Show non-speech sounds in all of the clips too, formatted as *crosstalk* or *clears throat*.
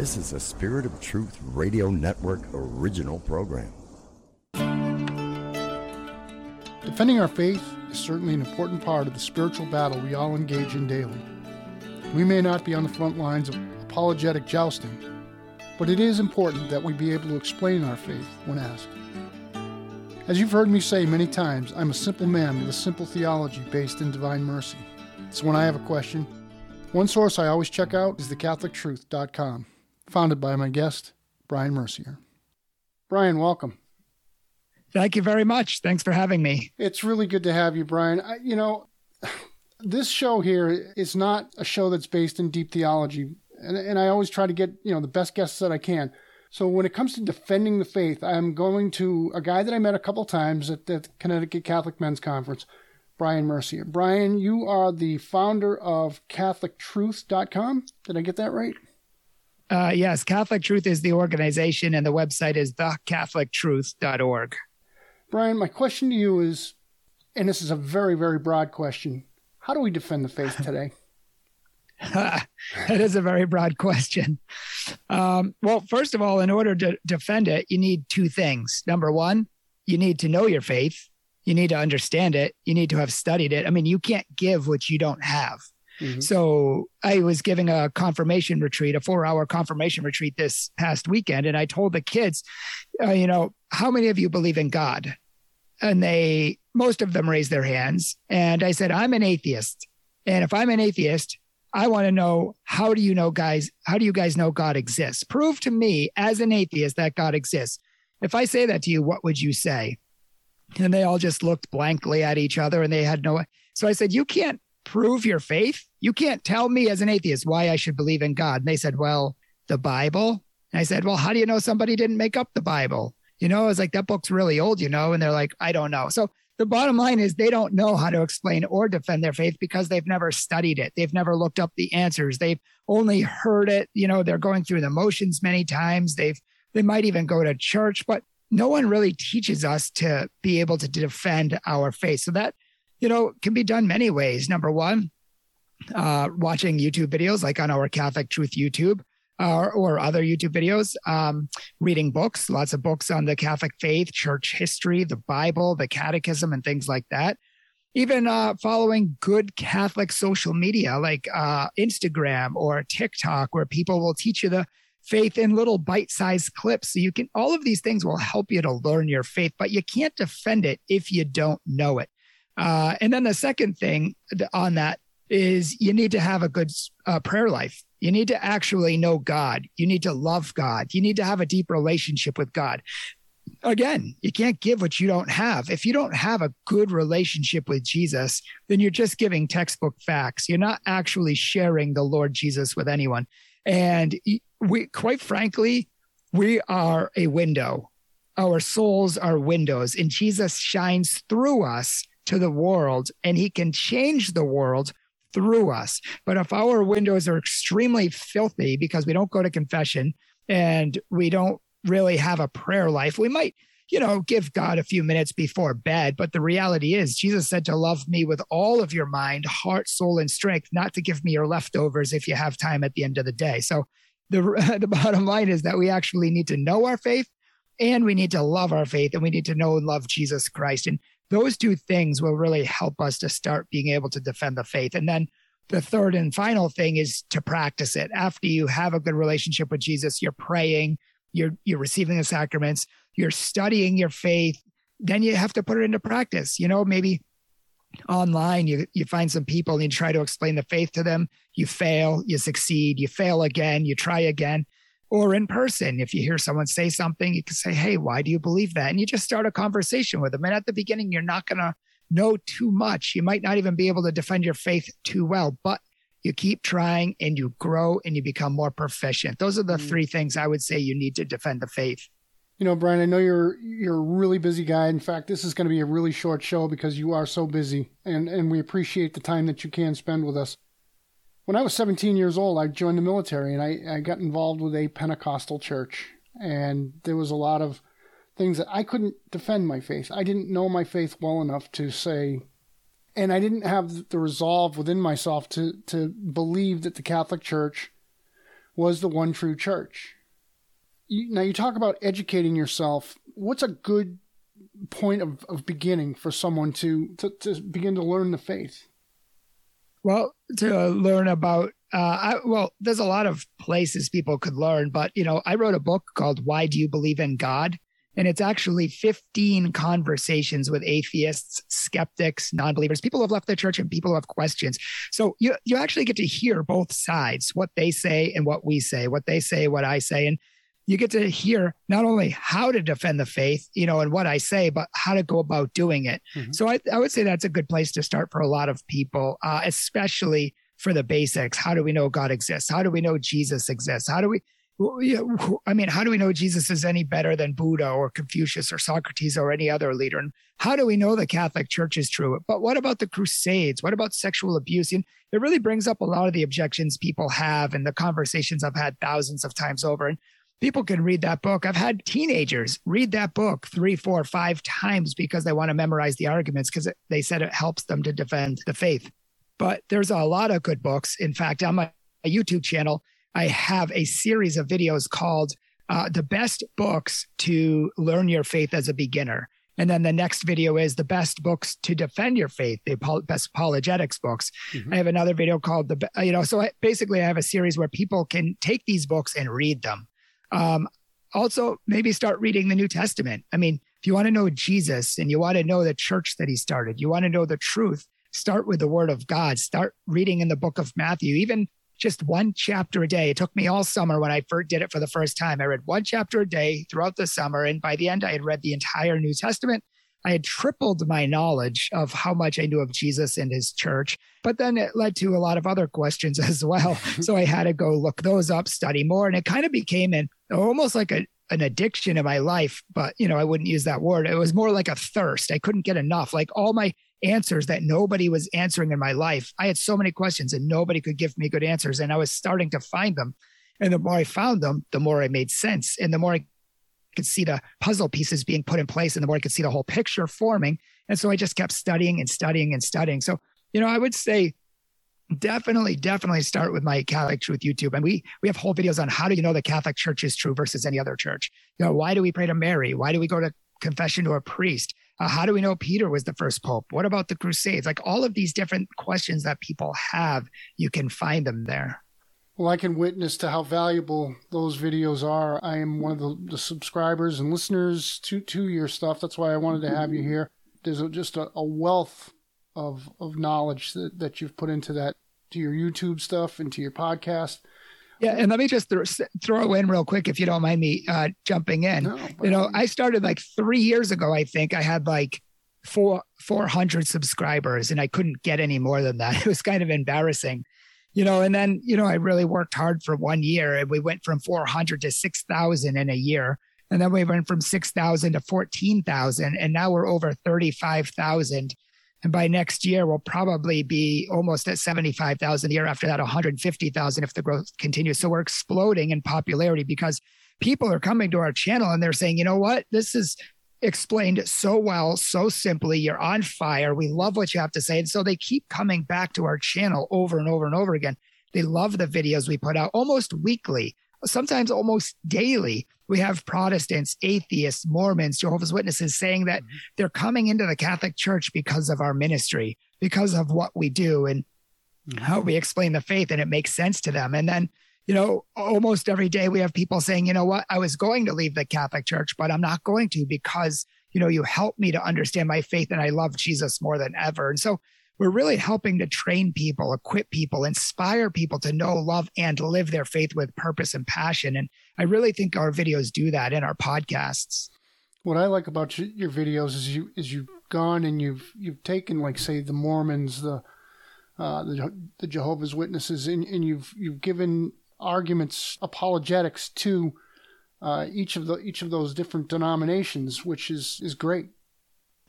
This is a Spirit of Truth Radio Network original program. Defending our faith is certainly an important part of the spiritual battle we all engage in daily. We may not be on the front lines of apologetic jousting, but it is important that we be able to explain our faith when asked. As you've heard me say many times, I'm a simple man with a simple theology based in divine mercy. So when I have a question, one source I always check out is thecatholictruth.com, founded by my guest, Brian Mercier. Brian, welcome. Thank you very much. Thanks for having me. It's really good to have you, Brian. I, you know, this show here is not a show that's based in deep theology, and, and I always try to get you know the best guests that I can. So when it comes to defending the faith, I'm going to a guy that I met a couple times at the Connecticut Catholic Men's Conference, Brian Mercier. Brian, you are the founder of CatholicTruth.com. Did I get that right? Uh, yes, Catholic Truth is the organization, and the website is thecatholictruth.org. Brian, my question to you is, and this is a very, very broad question how do we defend the faith today? *laughs* *laughs* that is a very broad question. Um, well, first of all, in order to defend it, you need two things. Number one, you need to know your faith, you need to understand it, you need to have studied it. I mean, you can't give what you don't have. Mm-hmm. So I was giving a confirmation retreat, a four hour confirmation retreat this past weekend. And I told the kids, uh, you know, how many of you believe in God? And they, most of them raised their hands. And I said, I'm an atheist. And if I'm an atheist, I want to know how do you know, guys? How do you guys know God exists? Prove to me as an atheist that God exists. If I say that to you, what would you say? And they all just looked blankly at each other and they had no. So I said, You can't prove your faith. You can't tell me as an atheist why I should believe in God. And they said, Well, the Bible. And I said, Well, how do you know somebody didn't make up the Bible? You know, I was like, That book's really old, you know? And they're like, I don't know. So the bottom line is they don't know how to explain or defend their faith because they've never studied it. They've never looked up the answers. They've only heard it. You know, they're going through the motions many times. They've, they might even go to church, but no one really teaches us to be able to defend our faith. So that, you know, can be done many ways. Number one, uh, watching YouTube videos like on our Catholic Truth YouTube uh, or other YouTube videos, um, reading books, lots of books on the Catholic faith, church history, the Bible, the catechism, and things like that. Even uh, following good Catholic social media like uh, Instagram or TikTok, where people will teach you the faith in little bite sized clips. So you can, all of these things will help you to learn your faith, but you can't defend it if you don't know it. Uh, and then the second thing on that is you need to have a good uh, prayer life. You need to actually know God. You need to love God. You need to have a deep relationship with God. Again, you can't give what you don't have. If you don't have a good relationship with Jesus, then you're just giving textbook facts. You're not actually sharing the Lord Jesus with anyone. And we, quite frankly, we are a window. Our souls are windows, and Jesus shines through us to the world, and he can change the world through us. But if our windows are extremely filthy because we don't go to confession and we don't really have a prayer life, we might, you know, give God a few minutes before bed. But the reality is, Jesus said to love me with all of your mind, heart, soul, and strength, not to give me your leftovers if you have time at the end of the day. So the, *laughs* the bottom line is that we actually need to know our faith and we need to love our faith and we need to know and love Jesus Christ. And those two things will really help us to start being able to defend the faith. And then the third and final thing is to practice it. After you have a good relationship with Jesus, you're praying, you're you're receiving the sacraments, you're studying your faith, then you have to put it into practice. You know, maybe online you you find some people and you try to explain the faith to them, you fail, you succeed, you fail again, you try again or in person. If you hear someone say something, you can say, Hey, why do you believe that? And you just start a conversation with them. And at the beginning, you're not going to know too much. You might not even be able to defend your faith too well, but you keep trying and you grow and you become more proficient. Those are the mm. three things I would say you need to defend the faith. You know, Brian, I know you're you're a really busy guy. In fact, this is going to be a really short show because you are so busy, and and we appreciate the time that you can spend with us. When I was 17 years old, I joined the military and I, I got involved with a Pentecostal church. And there was a lot of things that I couldn't defend my faith. I didn't know my faith well enough to say, and I didn't have the resolve within myself to, to believe that the Catholic Church was the one true church. You, now, you talk about educating yourself. What's a good point of, of beginning for someone to, to, to begin to learn the faith? Well, to learn about, uh, I, well, there's a lot of places people could learn, but you know, I wrote a book called "Why Do You Believe in God," and it's actually 15 conversations with atheists, skeptics, non-believers, people who have left the church, and people who have questions. So you you actually get to hear both sides, what they say and what we say, what they say, what I say, and you get to hear not only how to defend the faith, you know, and what I say, but how to go about doing it. Mm-hmm. So I, I, would say that's a good place to start for a lot of people, uh, especially for the basics. How do we know God exists? How do we know Jesus exists? How do we, I mean, how do we know Jesus is any better than Buddha or Confucius or Socrates or any other leader? And how do we know the Catholic Church is true? But what about the Crusades? What about sexual abuse? And it really brings up a lot of the objections people have and the conversations I've had thousands of times over. And people can read that book. I've had teenagers read that book three, four, five times because they want to memorize the arguments because they said it helps them to defend the faith. But there's a lot of good books. In fact, on my YouTube channel, I have a series of videos called uh, The Best Books to Learn Your Faith as a Beginner. And then the next video is the best books to defend your faith, the best apologetics books. Mm-hmm. I have another video called the, you know, so I, basically I have a series where people can take these books and read them. Um, also, maybe start reading the New Testament. I mean, if you want to know Jesus and you want to know the church that he started, you want to know the truth, start with the word of God. Start reading in the book of Matthew, even just one chapter a day. It took me all summer when I first did it for the first time. I read one chapter a day throughout the summer. And by the end, I had read the entire New Testament. I had tripled my knowledge of how much I knew of Jesus and his church. But then it led to a lot of other questions *laughs* as well. *laughs* so I had to go look those up, study more. And it kind of became an almost like a, an addiction in my life, but you know, I wouldn't use that word. It was more like a thirst. I couldn't get enough. Like all my answers that nobody was answering in my life. I had so many questions and nobody could give me good answers. And I was starting to find them. And the more I found them, the more I made sense. And the more I could see the puzzle pieces being put in place and the more I could see the whole picture forming. And so I just kept studying and studying and studying. So, you know, I would say definitely, definitely start with my Catholic Truth YouTube. And we we have whole videos on how do you know the Catholic Church is true versus any other church. You know, why do we pray to Mary? Why do we go to confession to a priest? Uh, how do we know Peter was the first pope? What about the Crusades? Like all of these different questions that people have, you can find them there. Well, I can witness to how valuable those videos are. I am one of the, the subscribers and listeners to, to your stuff. That's why I wanted to have you here. There's a, just a, a, wealth of, of knowledge that, that you've put into that, to your YouTube stuff and to your podcast. Yeah, and let me just throw, throw in real quick, if you don't mind me uh, jumping in. No, you know, I started like three years ago. I think I had like four four hundred subscribers, and I couldn't get any more than that. *laughs* It was kind of embarrassing you know, and then, you know, I really worked hard for one year and we went from 400 to 6,000 in a year. And then we went from 6,000 to 14,000 and now we're over 35,000. And by next year, we'll probably be almost at 75,000 a year after that, 150,000 if the growth continues. So we're exploding in popularity because people are coming to our channel and they're saying, you know what, this is explained so well, so simply. You're on fire. We love what you have to say. And so they keep coming back to our channel over and over and over again. They love the videos we put out almost weekly, sometimes almost daily. We have Protestants, atheists, Mormons, Jehovah's Witnesses saying that mm-hmm. they're coming into the Catholic Church because of our ministry, because of what we do and mm-hmm. how we explain the faith, and it makes sense to them. And then you know, almost every day we have people saying, you know what, I was going to leave the Catholic Church, but I'm not going to because, you know, you helped me to understand my faith and I love Jesus more than ever. And so we're really helping to train people, equip people, inspire people to know, love, and live their faith with purpose and passion. And I really think our videos do that in our podcasts. What I like about your videos is you is you've gone and you've you've taken like say the Mormons, the uh, the, the Jehovah's Witnesses, and, and you've you've given arguments, apologetics to uh, each of the each of those different denominations, which is is great.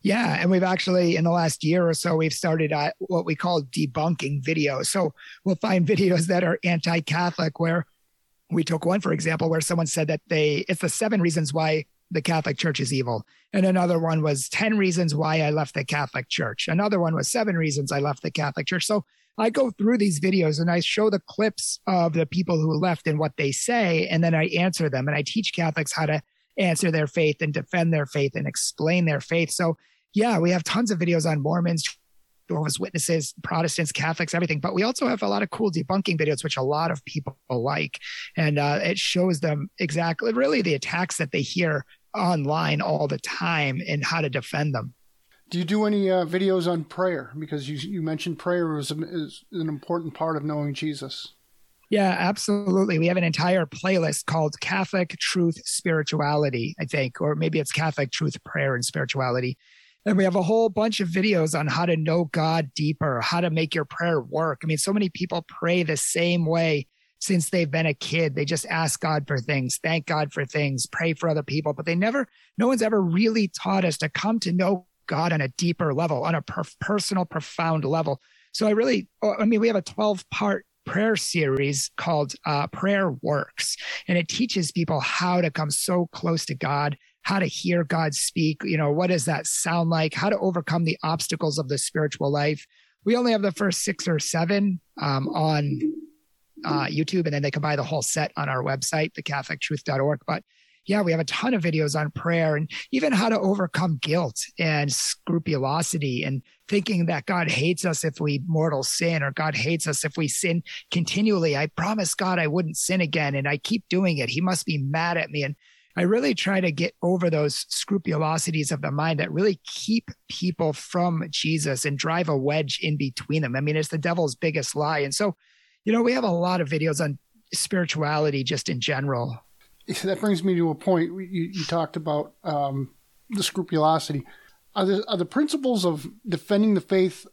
Yeah, and we've actually in the last year or so we've started uh, what we call debunking videos. So we'll find *laughs* videos that are anti-Catholic where we took one for example where someone said that they it's the seven reasons why the Catholic Church is evil. And another one was 10 reasons why I left the Catholic Church. Another one was seven reasons I left the Catholic Church. So I go through these videos and I show the clips of the people who left and what they say, and then I answer them. And I teach Catholics how to answer their faith and defend their faith and explain their faith. So, yeah, we have tons of videos on Mormons, Jehovah's Witnesses, Protestants, Catholics, everything. But we also have a lot of cool debunking videos, which a lot of people like. And uh, it shows them exactly, really, the attacks that they hear online all the time and how to defend them. Do you do any uh, videos on prayer? Because you, you mentioned prayer is, is an important part of knowing Jesus. Yeah, absolutely. We have an entire playlist called Catholic Truth Spirituality, I think, or maybe it's Catholic Truth Prayer and Spirituality. And we have a whole bunch of videos on how to know God deeper, how to make your prayer work. I mean, so many people pray the same way since they've been a kid. They just ask God for things, thank God for things, pray for other people, but they never, no one's ever really taught us to come to know God on a deeper level, on a per- personal, profound level. So I really, oh, I mean, we have a 12 part prayer series called uh, Prayer Works, and it teaches people how to come so close to God how to hear God speak. You know, what does that sound like? How to overcome the obstacles of the spiritual life. We only have the first six or seven um, on uh, YouTube, and then they can buy the whole set on our website, thecatholictruth.org. But yeah, we have a ton of videos on prayer and even how to overcome guilt and scrupulosity and thinking that God hates us if we mortal sin or God hates us if we sin continually. I promised God I wouldn't sin again and I keep doing it. He must be mad at me. And I really try to get over those scrupulosities of the mind that really keep people from Jesus and drive a wedge in between them. I mean, it's the devil's biggest lie. And so, you know, we have a lot of videos on spirituality just in general. *laughs* That brings me to a point you, you talked about um, the scrupulosity. Are the, are the principles of defending the faith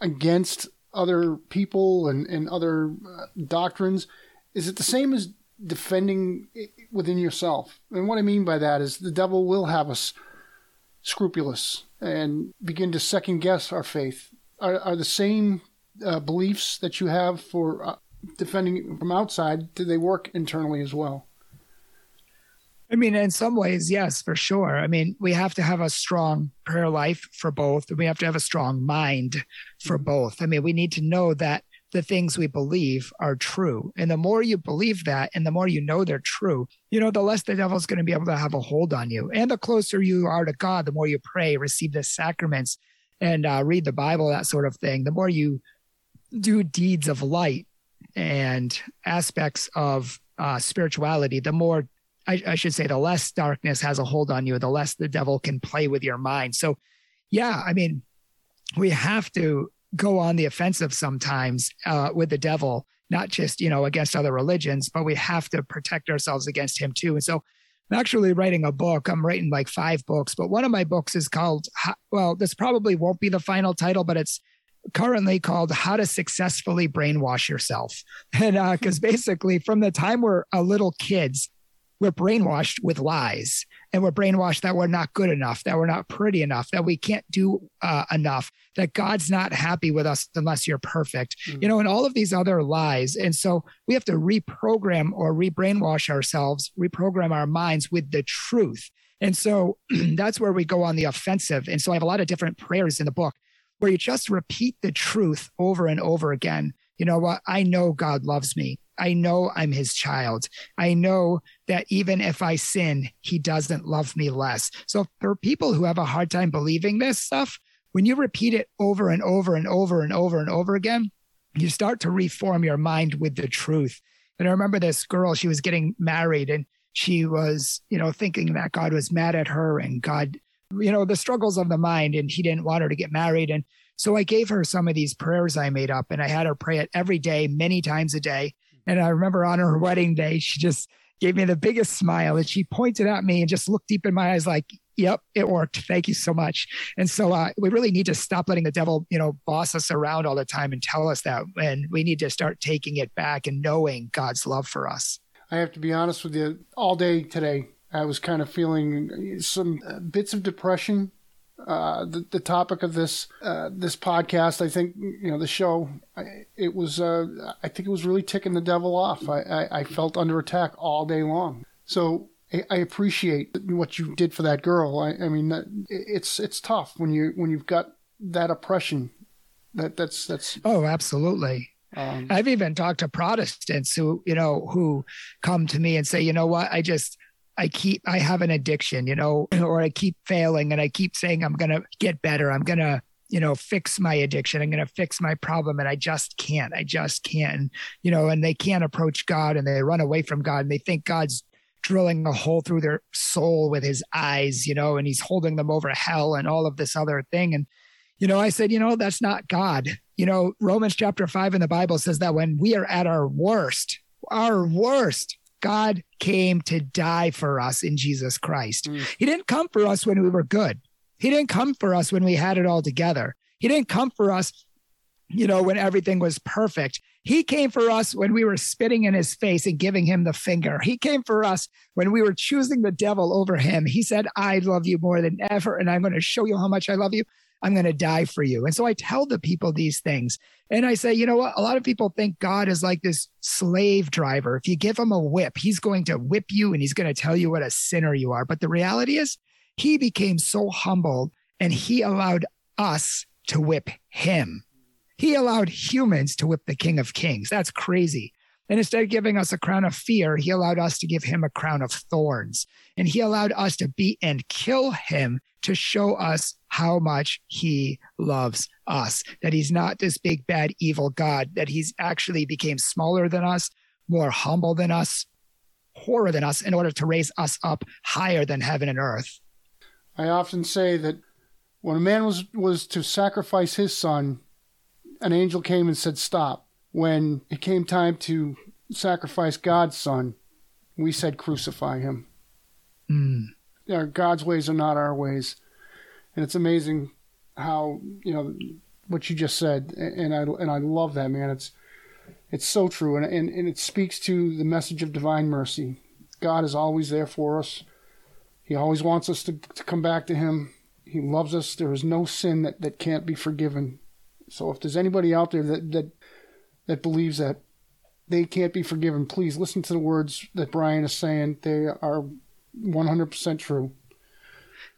against other people and, and other uh, doctrines, is it the same as defending within yourself. And what I mean by that is the devil will have us scrupulous and begin to second guess our faith. Are, are the same uh, beliefs that you have for uh, defending from outside, do they work internally as well? I mean, in some ways, yes, for sure. I mean, we have to have a strong prayer life for both, and we have to have a strong mind for mm-hmm. both. I mean, we need to know that the things we believe are true. And the more you believe that and the more you know they're true, you know, the less the devil's going to be able to have a hold on you. And the closer you are to God, the more you pray, receive the sacraments, and uh, read the Bible, that sort of thing, the more you do deeds of light and aspects of uh, spirituality, the more I, I should say, the less darkness has a hold on you, the less the devil can play with your mind. So, yeah, I mean, we have to go on the offensive sometimes uh, with the devil, not just, you know, against other religions, but we have to protect ourselves against him too. And so I'm actually writing a book. I'm writing like five books, but one of my books is called, well, this probably won't be the final title, but it's currently called How to Successfully Brainwash Yourself. *laughs* And because uh, *laughs* basically, from the time we're a little kids, we're brainwashed with lies and we're brainwashed that we're not good enough, that we're not pretty enough, that we can't do uh, enough, that God's not happy with us unless you're perfect, mm-hmm. you know, and all of these other lies. And so we have to reprogram or rebrainwash ourselves, reprogram our minds with the truth. And so *clears throat* that's where we go on the offensive. And so I have a lot of different prayers in the book where you just repeat the truth over and over again. You know what? I know God loves me. I know I'm his child. I know that even if I sin, he doesn't love me less. So for people who have a hard time believing this stuff, when you repeat it over and over and over and over and over again, you start to reform your mind with the truth. And I remember this girl, she was getting married and she was, you know, thinking that God was mad at her and God, you know, the struggles of the mind and he didn't want her to get married. And so I gave her some of these prayers I made up and I had her pray it every day, many times a day. And I remember on her wedding day, she just gave me the biggest smile and she pointed at me and just looked deep in my eyes like, yep, it worked. Thank you so much. And so uh, we really need to stop letting the devil, you know, boss us around all the time and tell us that. And we need to start taking it back and knowing God's love for us. I have to be honest with you, all day today, I was kind of feeling some bits of depression uh, the, the topic of this uh, this podcast. I think you know the show. It was uh, I think it was really ticking the devil off. I, I, I felt under attack all day long. So I, I, appreciate what you did for that girl. I, I mean it's it's tough when you when you've got that oppression That that's that's. Oh, absolutely. Um, I've even talked to Protestants who, you know, who come to me and say, you know what, I just, I keep, I have an addiction, you know, *clears throat* or I keep failing and I keep saying I'm going to get better. I'm going to, you know, fix my addiction. I'm going to fix my problem. And I just can't. I just can't. You know, and they can't approach God and they run away from God and they think God's drilling a hole through their soul with his eyes, you know, and he's holding them over hell and all of this other thing. And, you know, I said, you know, that's not God. You know, Romans chapter five in the Bible says that when we are at our worst, our worst, God came to die for us in Jesus Christ. Mm. He didn't come for us when we were good. He didn't come for us when we had it all together. He didn't come for us, you know, when everything was perfect. He came for us when we were spitting in his face and giving him the finger. He came for us when we were choosing the devil over him. He said, I love you more than ever, and I'm going to show you how much I love you. I'm going to die for you. And so I tell the people these things. And I say, you know what? A lot of people think God is like this slave driver. If you give him a whip, he's going to whip you and he's going to tell you what a sinner you are. But the reality is, he became so humbled and he allowed us to whip him. He allowed humans to whip the King of Kings. That's crazy. And instead of giving us a crown of fear, he allowed us to give him a crown of thorns. And he allowed us to beat and kill him to show us how much he loves us, that he's not this big, bad, evil God, that he's actually became smaller than us, more humble than us, poorer than us in order to raise us up higher than heaven and earth. I often say that when a man was, was to sacrifice his son, an angel came and said, Stop. When it came time to sacrifice God's son, we said, Crucify him. Mm God's ways are not our ways, and it's amazing how you know what you just said, and I and I love that man. It's it's so true, and and, and it speaks to the message of divine mercy. God is always there for us. He always wants us to, to come back to Him. He loves us. There is no sin that, that can't be forgiven. So if there's anybody out there that, that that believes that they can't be forgiven, please listen to the words that Brian is saying. They are 100% true.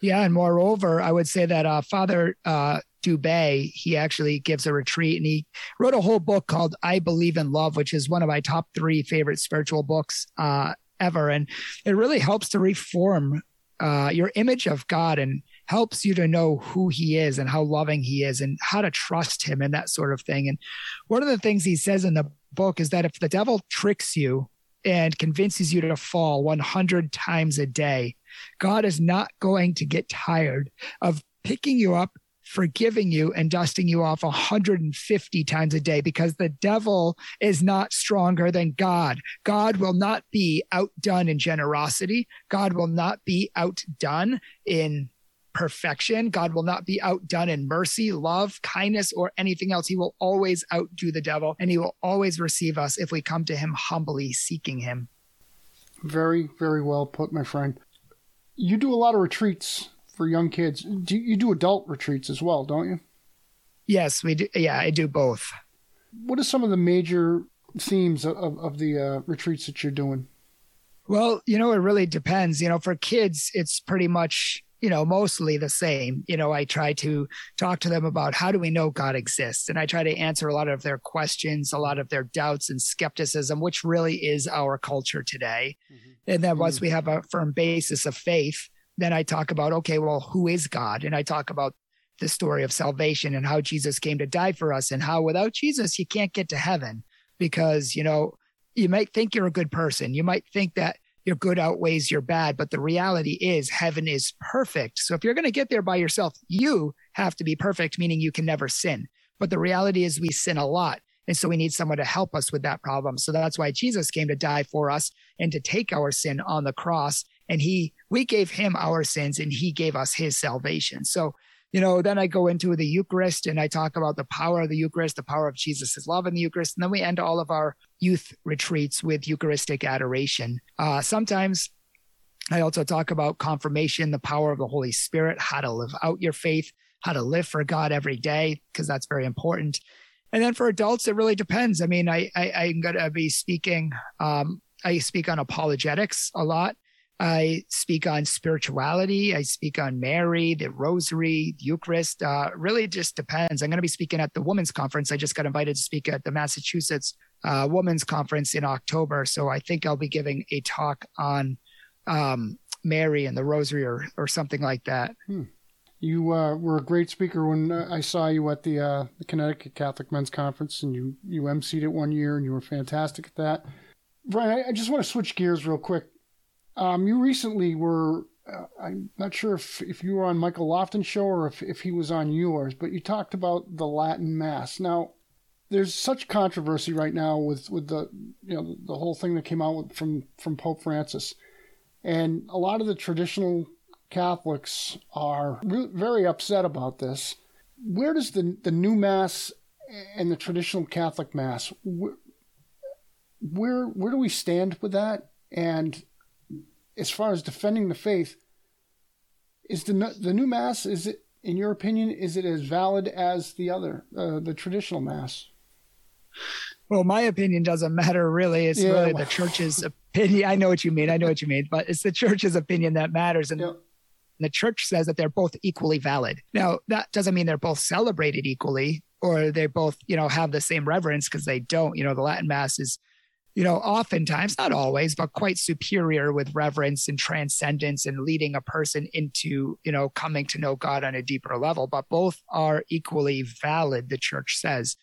Yeah, and moreover, I would say that uh, Father uh, Dubay, he actually gives a retreat and he wrote a whole book called I Believe in Love, which is one of my top three favorite spiritual books uh, ever. And it really helps to reform uh, your image of God and helps you to know who he is and how loving he is and how to trust him and that sort of thing. And one of the things he says in the book is that if the devil tricks you and convinces you to fall 100 times a day, God is not going to get tired of picking you up, forgiving you, and dusting you off 150 times a day because the devil is not stronger than God. God will not be outdone in generosity. God will not be outdone in perfection. God will not be outdone in mercy, love, kindness, or anything else. He will always outdo the devil and he will always receive us if we come to him humbly seeking him. Very, very well put, my friend. You do a lot of retreats for young kids. Do you do adult retreats as well, don't you? Yes, we do. Yeah, I do both. What are some of the major themes of, of the uh, retreats that you're doing? Well, you know, it really depends. You know, for kids, it's pretty much you know, mostly the same. You know, I try to talk to them about how do we know God exists? And I try to answer a lot of their questions, a lot of their doubts and skepticism, which really is our culture today. Mm-hmm. And then once mm-hmm. we have a firm basis of faith, then I talk about, okay, well, who is God? And I talk about the story of salvation and how Jesus came to die for us and how without Jesus, you can't get to heaven because, you know, you might think you're a good person. You might think that your good outweighs your bad. But the reality is, heaven is perfect. So if you're going to get there by yourself, you have to be perfect, meaning you can never sin. But the reality is, we sin a lot. And so we need someone to help us with that problem. So that's why Jesus came to die for us and to take our sin on the cross. And he, we gave him our sins and he gave us his salvation. So you know, then I go into the Eucharist and I talk about the power of the Eucharist, the power of Jesus' love in the Eucharist. And then we end all of our youth retreats with Eucharistic adoration. Uh, sometimes I also talk about confirmation, the power of the Holy Spirit, how to live out your faith, how to live for God every day, because that's very important. And then for adults, it really depends. I mean, I, I, am to be speaking, um, I speak on apologetics a lot. I speak on spirituality. I speak on Mary, the Rosary, the Eucharist. Uh, really, just depends. I'm going to be speaking at the Women's Conference. I just got invited to speak at the Massachusetts uh, Women's Conference in October. So I think I'll be giving a talk on um, Mary and the Rosary or, or something like that. Hmm. You uh, were a great speaker when uh, I saw you at the, uh, the Connecticut Catholic Men's Conference, and you you emceed it one year, and you were fantastic at that. Brian, I, I just want to switch gears real quick. Um, you recently were, uh, I'm not sure if, if you were on Michael Lofton's show or if, if he was on yours, but you talked about the Latin Mass. Now, there's such controversy right now with, with the you know the whole thing that came out from from Pope Francis, and a lot of the traditional Catholics are re- very upset about this. Where does the the new Mass and the traditional Catholic Mass where where, where do we stand with that? And as far as defending the faith, is the the new Mass is it in your opinion is it as valid as the other uh, the traditional Mass? Well, my opinion doesn't matter really. It's yeah, really the church's opinion. I know what you mean. I know what you mean, but it's the church's opinion that matters. And yeah. the church says that they're both equally valid. Now, that doesn't mean they're both celebrated equally or they both, you know, have the same reverence because they don't. You know, the Latin Mass is, you know, oftentimes, not always, but quite superior with reverence and transcendence and leading a person into, you know, coming to know God on a deeper level. But both are equally valid, the church says.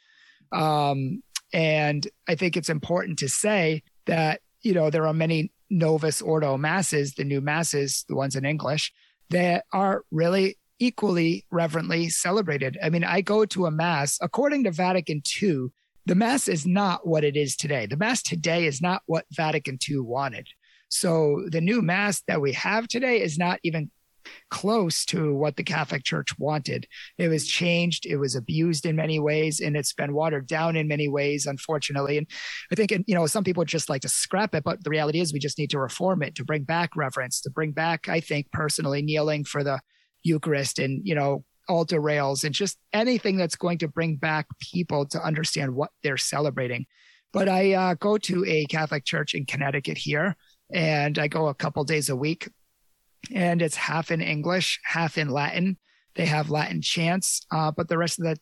Um, and I think it's important to say that, you know, there are many Novus Ordo masses, the new masses, the ones in English, that are really equally reverently celebrated. I mean, I go to a mass, according to Vatican II, the mass is not what it is today. The mass today is not what Vatican II wanted. So the new mass that we have today is not even close to what the Catholic Church wanted. It was changed, it was abused in many ways, and it's been watered down in many ways, unfortunately. And I think, you know, some people just like to scrap it, but the reality is we just need to reform it to bring back reverence, to bring back, I think, personally, kneeling for the Eucharist and, you know, altar rails and just anything that's going to bring back people to understand what they're celebrating. But I uh, go to a Catholic church in Connecticut here, and I go a couple days a week and it's half in English, half in Latin. They have Latin chants, uh, but the rest of the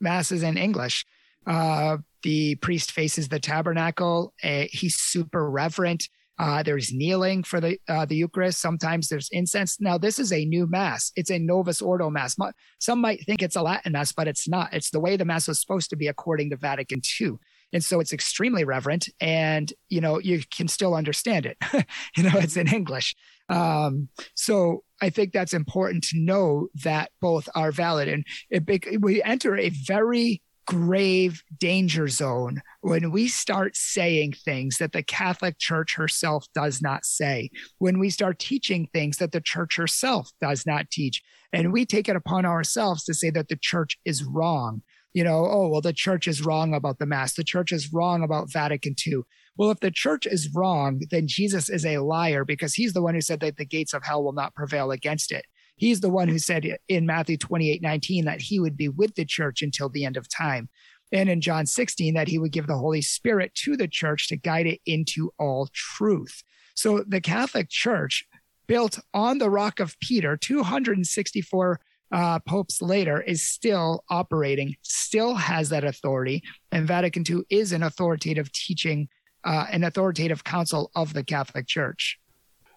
mass is in English. Uh, the priest faces the tabernacle. Uh, he's super reverent. Uh, there's kneeling for the uh, the Eucharist. Sometimes there's incense. Now this is a new mass. It's a Novus Ordo mass. Some might think it's a Latin mass, but it's not. It's the way the mass was supposed to be according to Vatican II. And so it's extremely reverent, and you know you can still understand it. *laughs* you know it's in English. Um, so I think that's important to know that both are valid. And it, we enter a very grave danger zone when we start saying things that the Catholic Church herself does not say, when we start teaching things that the church herself does not teach, and we take it upon ourselves to say that the church is wrong. You know, oh, well, the church is wrong about the Mass, the church is wrong about Vatican II. Well, if the church is wrong, then Jesus is a liar because he's the one who said that the gates of hell will not prevail against it. He's the one who said in Matthew 28 19 that he would be with the church until the end of time. And in John 16, that he would give the Holy Spirit to the church to guide it into all truth. So the Catholic Church, built on the rock of Peter 264 uh, popes later, is still operating, still has that authority. And Vatican II is an authoritative teaching uh, an authoritative council of the Catholic Church.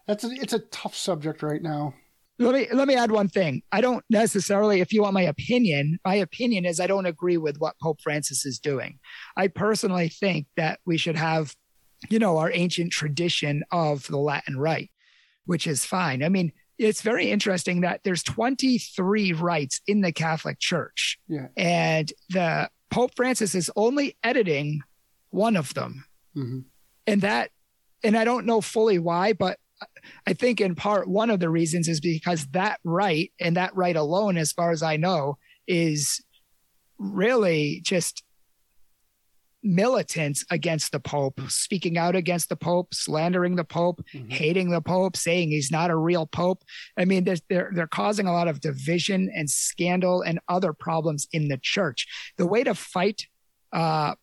That's a, it's a tough subject right now. Let me let me add one thing. I don't necessarily, if you want my opinion, my opinion is I don't agree with what Pope Francis is doing. I personally think that we should have, you know, our ancient tradition of the Latin Rite, which is fine. I mean, it's very interesting that there's 23 rites in the Catholic Church, yeah. and the Pope Francis is only editing one of them Mm-hmm. And that, and I don't know fully why, but I think in part one of the reasons is because that rite and that rite alone, as far as I know, is really just militant against the Pope, speaking out against the Pope, slandering the Pope, mm-hmm. hating the Pope, saying he's not a real Pope. I mean, they're, they're, they're causing a lot of division and scandal and other problems in the church. The way to fight uh,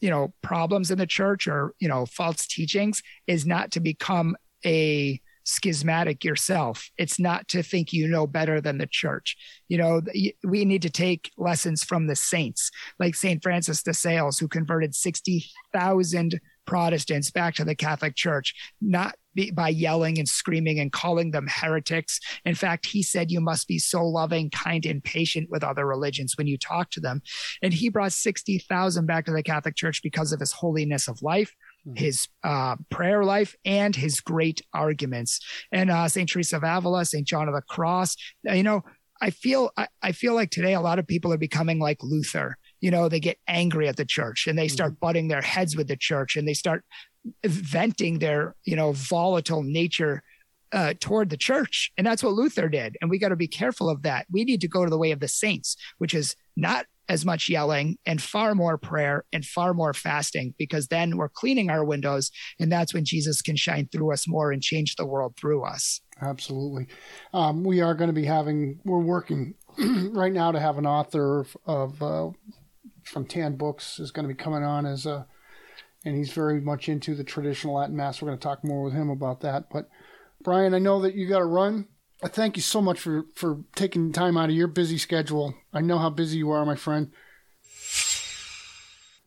you know problems in the church or you know false teachings is not to become a schismatic yourself. It's not to think you know better than the church. You know, we need to take lessons from the saints, like St. Francis de Sales, who converted 60,000 Protestants back to the Catholic Church, not by yelling and screaming and calling them heretics. In fact, he said you must be so loving, kind, and patient with other religions when you talk to them. And he brought 60,000 back to the Catholic Church because of his holiness of life, hmm. his uh, prayer life, and his great arguments. And uh, St. Teresa of Avila, St. John of the Cross, you know, I feel I, I feel like today a lot of people are becoming like Luther you know, they get angry at the church and they start mm-hmm. butting their heads with the church and they start venting their, you know, volatile nature uh, toward the church. And that's what Luther did. And we got to be careful of that. We need to go to the way of the saints, which is not as much yelling and far more prayer and far more fasting, because then we're cleaning our windows. And that's when Jesus can shine through us more and change the world through us. Absolutely. Um, we are going to be having, we're working *clears throat* right now to have an author of, of uh, from Tan Books is going to be coming on as a, and he's very much into the traditional Latin Mass. We're going to talk more with him about that. But Brian, I know that you got to run. Thank you so much for for taking time out of your busy schedule. I know how busy you are, my friend.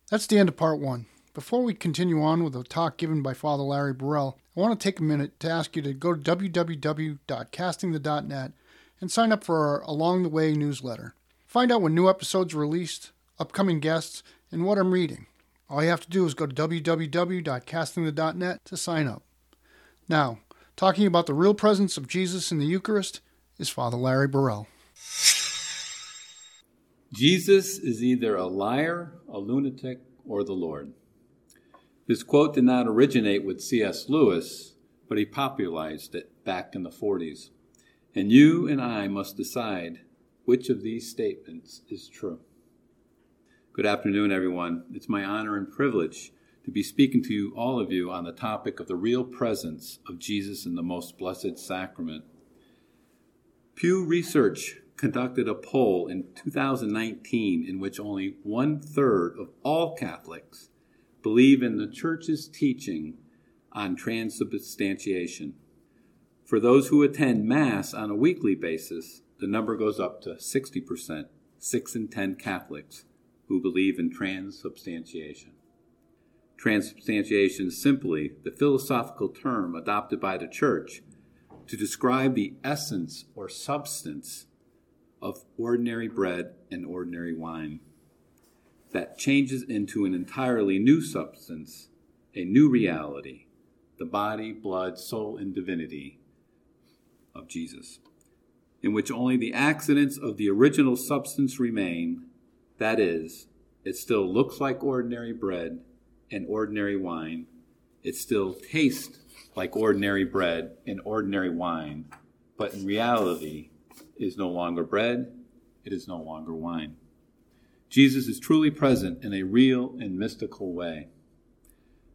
That's the end of part one. Before we continue on with the talk given by Father Larry Burrell, I want to take a minute to ask you to go to www.castingthe.net and sign up for our Along the Way newsletter. Find out when new episodes are released, upcoming guests, and what I'm reading. All you have to do is go to www.castingthe.net to sign up. Now, talking about the real presence of Jesus in the Eucharist is Father Larry Burrell. Jesus is either a liar, a lunatic, or the Lord. This quote did not originate with C.S. Lewis, but he popularized it back in the 40s. And you and I must decide which of these statements is true. Good afternoon, everyone. It's my honor and privilege to be speaking to you, all of you, on the topic of the real presence of Jesus in the most blessed sacrament. Pew Research conducted a poll in 2019 in which only one third of all Catholics believe in the Church's teaching on transubstantiation. For those who attend Mass on a weekly basis, the number goes up to 60%, 6 in 10 Catholics who believe in transubstantiation. Transubstantiation is simply the philosophical term adopted by the Church to describe the essence or substance of ordinary bread and ordinary wine that changes into an entirely new substance, a new reality, the body, blood, soul, and divinity of Jesus, in which only the accidents of the original substance remain. That is, it still looks like ordinary bread and ordinary wine. It still tastes like ordinary bread and ordinary wine, but in reality is no longer bread, it is no longer wine. Jesus is truly present in a real and mystical way.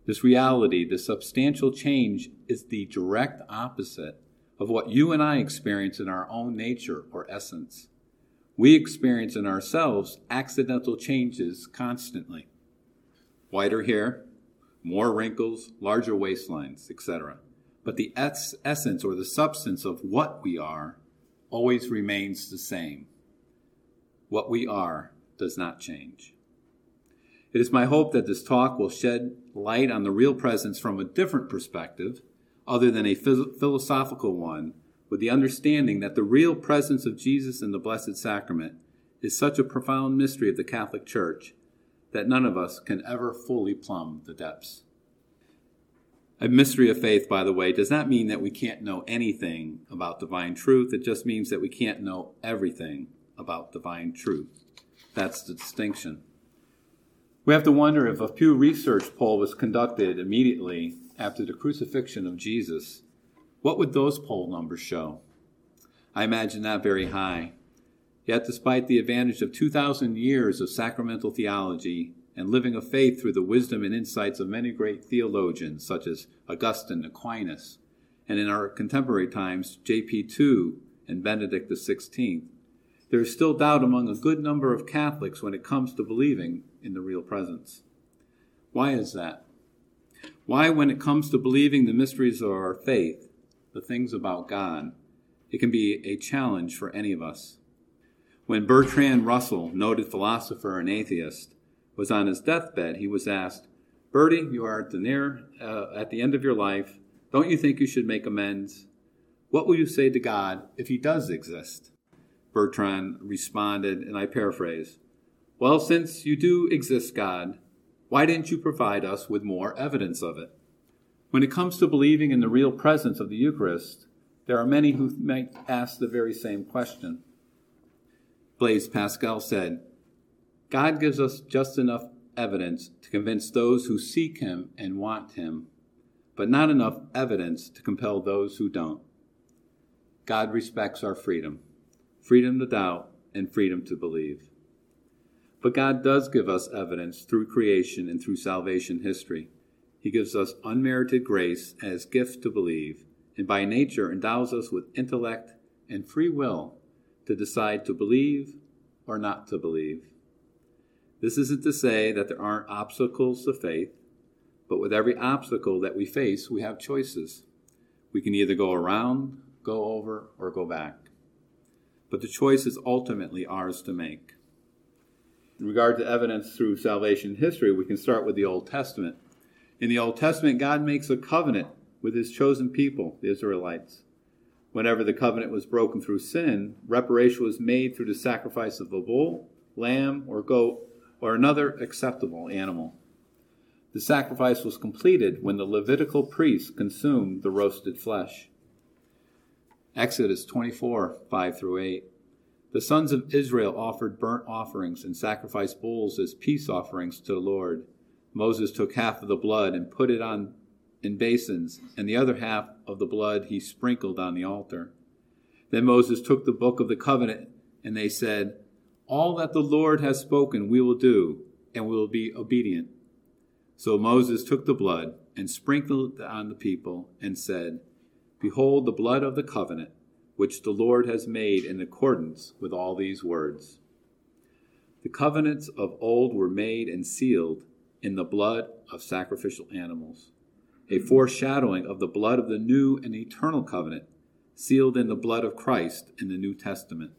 This reality, this substantial change, is the direct opposite of what you and I experience in our own nature or essence we experience in ourselves accidental changes constantly whiter hair, more wrinkles, larger waistlines, etc. But the es- essence or the substance of what we are always remains the same. What we are does not change. It is my hope that this talk will shed light on the real presence from a different perspective, other than a phys- philosophical one, with the understanding that the real presence of Jesus in the Blessed Sacrament is such a profound mystery of the Catholic Church that none of us can ever fully plumb the depths. A mystery of faith, by the way, does not mean that we can't know anything about divine truth. It just means that we can't know everything about divine truth. That's the distinction. We have to wonder if a Pew Research poll was conducted immediately after the crucifixion of Jesus what would those poll numbers show? I imagine not very high. Yet, despite the advantage of 2,000 years of sacramental theology and living of faith through the wisdom and insights of many great theologians such as Augustine, Aquinas, and in our contemporary times, J.P. II and Benedict XVI, there is still doubt among a good number of Catholics when it comes to believing in the real presence. Why is that? Why, when it comes to believing the mysteries of our faith, the things about God, it can be a challenge for any of us. When Bertrand Russell, noted philosopher and atheist, was on his deathbed, he was asked, Bertie, you are at the near uh, at the end of your life. Don't you think you should make amends? What will you say to God if he does exist? Bertrand responded, and I paraphrase, Well, since you do exist, God, why didn't you provide us with more evidence of it? When it comes to believing in the real presence of the Eucharist, there are many who might ask the very same question. Blaise Pascal said, God gives us just enough evidence to convince those who seek Him and want Him, but not enough evidence to compel those who don't. God respects our freedom freedom to doubt and freedom to believe. But God does give us evidence through creation and through salvation history. He gives us unmerited grace as gift to believe, and by nature endows us with intellect and free will to decide to believe or not to believe. This isn't to say that there aren't obstacles to faith, but with every obstacle that we face, we have choices. We can either go around, go over, or go back. But the choice is ultimately ours to make. In regard to evidence through salvation history, we can start with the Old Testament. In the Old Testament, God makes a covenant with his chosen people, the Israelites. Whenever the covenant was broken through sin, reparation was made through the sacrifice of a bull, lamb, or goat, or another acceptable animal. The sacrifice was completed when the Levitical priests consumed the roasted flesh. Exodus 24 5 through 8. The sons of Israel offered burnt offerings and sacrificed bulls as peace offerings to the Lord. Moses took half of the blood and put it on in basins, and the other half of the blood he sprinkled on the altar. Then Moses took the book of the covenant, and they said, All that the Lord has spoken we will do, and we will be obedient. So Moses took the blood and sprinkled it on the people, and said, Behold the blood of the covenant which the Lord has made in accordance with all these words. The covenants of old were made and sealed in the blood of sacrificial animals, a foreshadowing of the blood of the new and eternal covenant, sealed in the blood of Christ in the New Testament.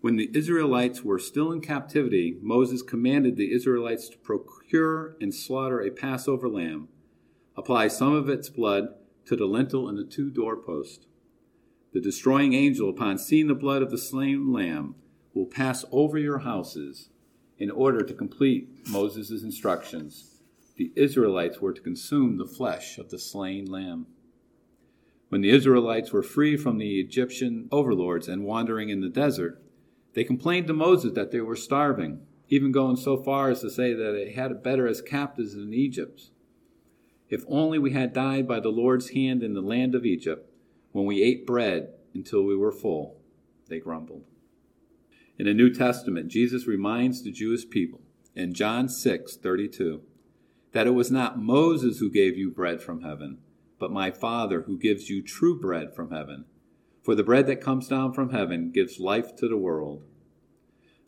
When the Israelites were still in captivity, Moses commanded the Israelites to procure and slaughter a Passover lamb, apply some of its blood to the lintel and the two doorposts the destroying angel, upon seeing the blood of the slain lamb, will pass over your houses in order to complete Moses' instructions. The Israelites were to consume the flesh of the slain lamb. When the Israelites were free from the Egyptian overlords and wandering in the desert, they complained to Moses that they were starving, even going so far as to say that they had it better as captives in Egypt. If only we had died by the Lord's hand in the land of Egypt, when we ate bread until we were full, they grumbled. In the New Testament, Jesus reminds the Jewish people in John 6 32 that it was not Moses who gave you bread from heaven, but my Father who gives you true bread from heaven. For the bread that comes down from heaven gives life to the world.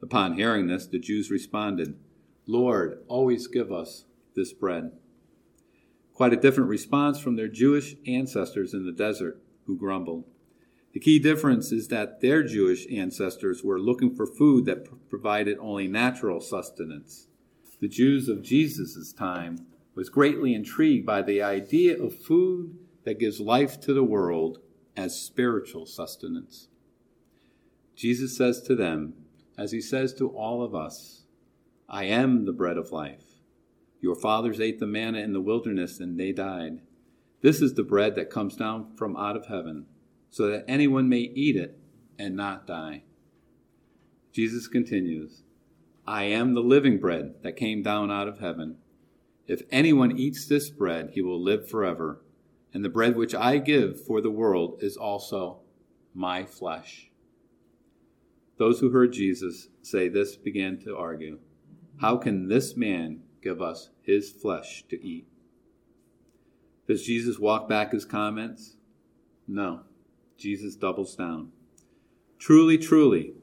Upon hearing this, the Jews responded, Lord, always give us this bread. Quite a different response from their Jewish ancestors in the desert who grumbled. The key difference is that their Jewish ancestors were looking for food that provided only natural sustenance. The Jews of Jesus' time was greatly intrigued by the idea of food that gives life to the world as spiritual sustenance. Jesus says to them, as he says to all of us, I am the bread of life. Your fathers ate the manna in the wilderness and they died. This is the bread that comes down from out of heaven, so that anyone may eat it and not die. Jesus continues, I am the living bread that came down out of heaven. If anyone eats this bread, he will live forever. And the bread which I give for the world is also my flesh. Those who heard Jesus say this began to argue How can this man give us his flesh to eat? Does Jesus walk back his comments? No. Jesus doubles down. Truly, truly,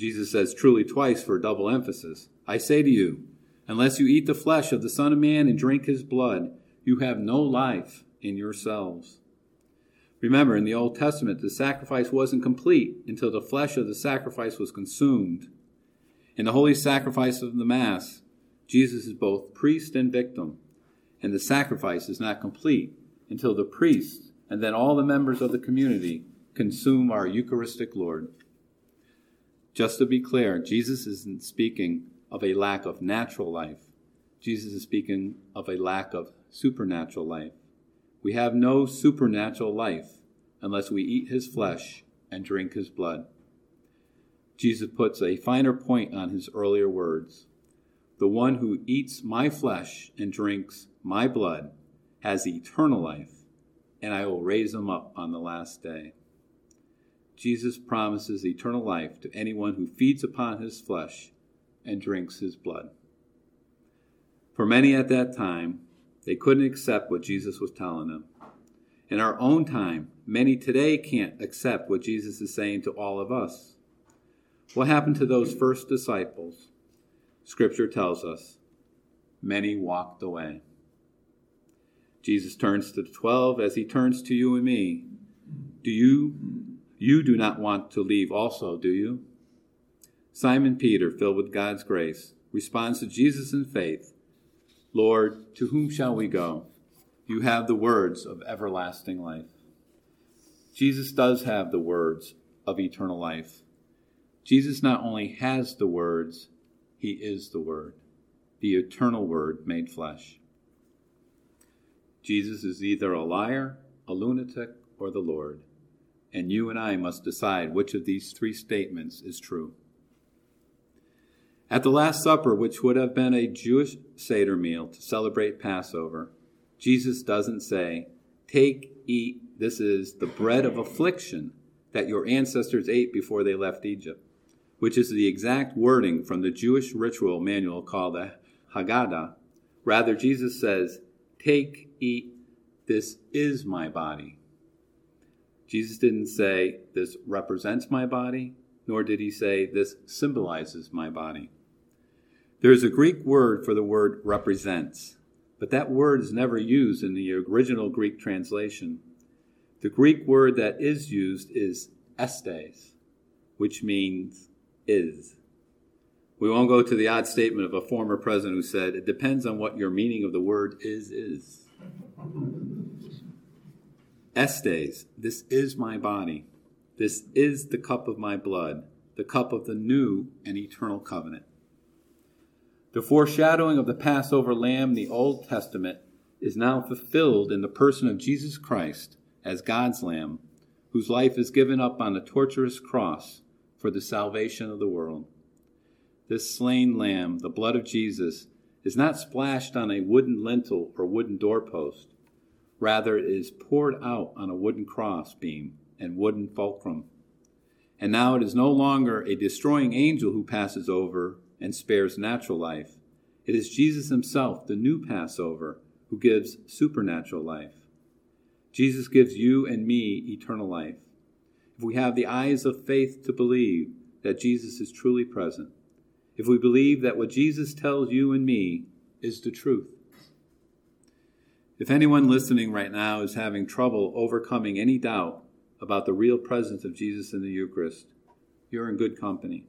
Jesus says truly twice for double emphasis. I say to you, unless you eat the flesh of the Son of Man and drink his blood, you have no life in yourselves. Remember, in the Old Testament, the sacrifice wasn't complete until the flesh of the sacrifice was consumed. In the holy sacrifice of the Mass, Jesus is both priest and victim, and the sacrifice is not complete until the priest and then all the members of the community consume our Eucharistic Lord. Just to be clear, Jesus isn't speaking of a lack of natural life. Jesus is speaking of a lack of supernatural life. We have no supernatural life unless we eat his flesh and drink his blood. Jesus puts a finer point on his earlier words. The one who eats my flesh and drinks my blood has eternal life, and I will raise him up on the last day. Jesus promises eternal life to anyone who feeds upon his flesh and drinks his blood. For many at that time, they couldn't accept what Jesus was telling them. In our own time, many today can't accept what Jesus is saying to all of us. What happened to those first disciples? Scripture tells us many walked away. Jesus turns to the twelve as he turns to you and me. Do you, you do not want to leave also, do you? Simon Peter, filled with God's grace, responds to Jesus in faith Lord, to whom shall we go? You have the words of everlasting life. Jesus does have the words of eternal life. Jesus not only has the words, he is the Word, the eternal Word made flesh. Jesus is either a liar, a lunatic, or the Lord, and you and I must decide which of these three statements is true. At the Last Supper, which would have been a Jewish Seder meal to celebrate Passover, Jesus doesn't say, Take, eat, this is the bread of affliction that your ancestors ate before they left Egypt, which is the exact wording from the Jewish ritual manual called the Haggadah. Rather, Jesus says, Take, eat, this is my body. Jesus didn't say, This represents my body, nor did he say, This symbolizes my body. There is a Greek word for the word represents but that word is never used in the original Greek translation. The Greek word that is used is estes, which means is. We won't go to the odd statement of a former president who said, It depends on what your meaning of the word is is. Estes, this is my body. This is the cup of my blood, the cup of the new and eternal covenant. The foreshadowing of the Passover lamb in the Old Testament is now fulfilled in the person of Jesus Christ as God's lamb, whose life is given up on a torturous cross for the salvation of the world. This slain lamb, the blood of Jesus, is not splashed on a wooden lintel or wooden doorpost. Rather, it is poured out on a wooden cross beam and wooden fulcrum. And now it is no longer a destroying angel who passes over and spares natural life. It is Jesus himself, the new Passover, who gives supernatural life. Jesus gives you and me eternal life. If we have the eyes of faith to believe that Jesus is truly present, if we believe that what Jesus tells you and me is the truth. If anyone listening right now is having trouble overcoming any doubt about the real presence of Jesus in the Eucharist, you're in good company.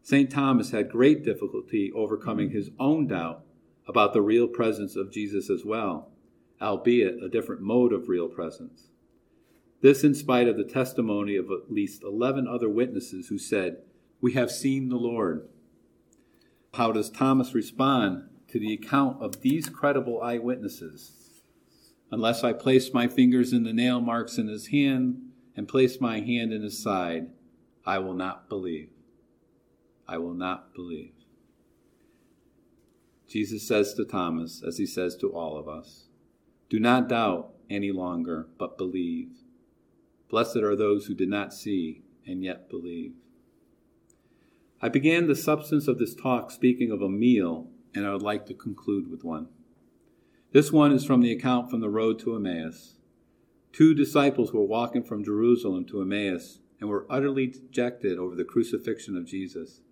St. Thomas had great difficulty overcoming his own doubt about the real presence of Jesus as well, albeit a different mode of real presence. This, in spite of the testimony of at least 11 other witnesses who said, We have seen the Lord. How does Thomas respond to the account of these credible eyewitnesses? Unless I place my fingers in the nail marks in his hand and place my hand in his side, I will not believe. I will not believe. Jesus says to Thomas, as he says to all of us, Do not doubt any longer, but believe. Blessed are those who did not see and yet believe. I began the substance of this talk speaking of a meal, and I would like to conclude with one. This one is from the account from the road to Emmaus. Two disciples were walking from Jerusalem to Emmaus and were utterly dejected over the crucifixion of Jesus.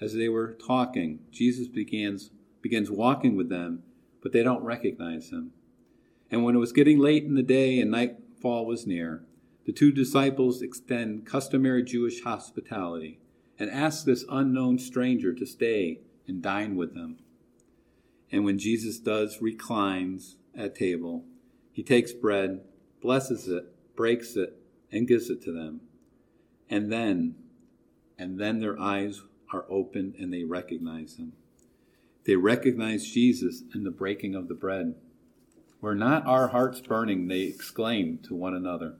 As they were talking, Jesus begins, begins walking with them, but they don't recognize him. And when it was getting late in the day and nightfall was near, the two disciples extend customary Jewish hospitality and ask this unknown stranger to stay and dine with them. And when Jesus does reclines at table, he takes bread, blesses it, breaks it, and gives it to them. And then, and then their eyes are opened and they recognize him. They recognize Jesus in the breaking of the bread. Were not our hearts burning? They exclaim to one another.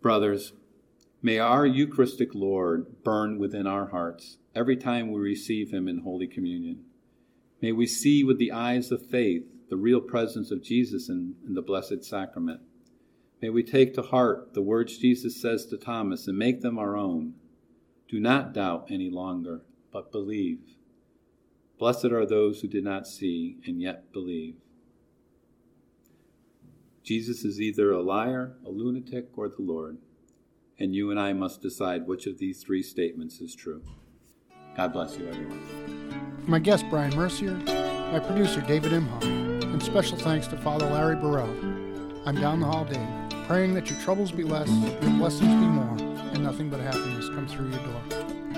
Brothers, may our Eucharistic Lord burn within our hearts every time we receive him in Holy Communion. May we see with the eyes of faith the real presence of Jesus in, in the Blessed Sacrament. May we take to heart the words Jesus says to Thomas and make them our own. Do not doubt any longer, but believe. Blessed are those who did not see and yet believe. Jesus is either a liar, a lunatic, or the Lord, and you and I must decide which of these three statements is true. God bless you, everyone. My guest, Brian Mercier, my producer, David Imhoff, and special thanks to Father Larry Burrell. I'm down the hall, Dave, praying that your troubles be less, your blessings be more, and nothing but happiness come through your door.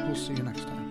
We'll see you next time.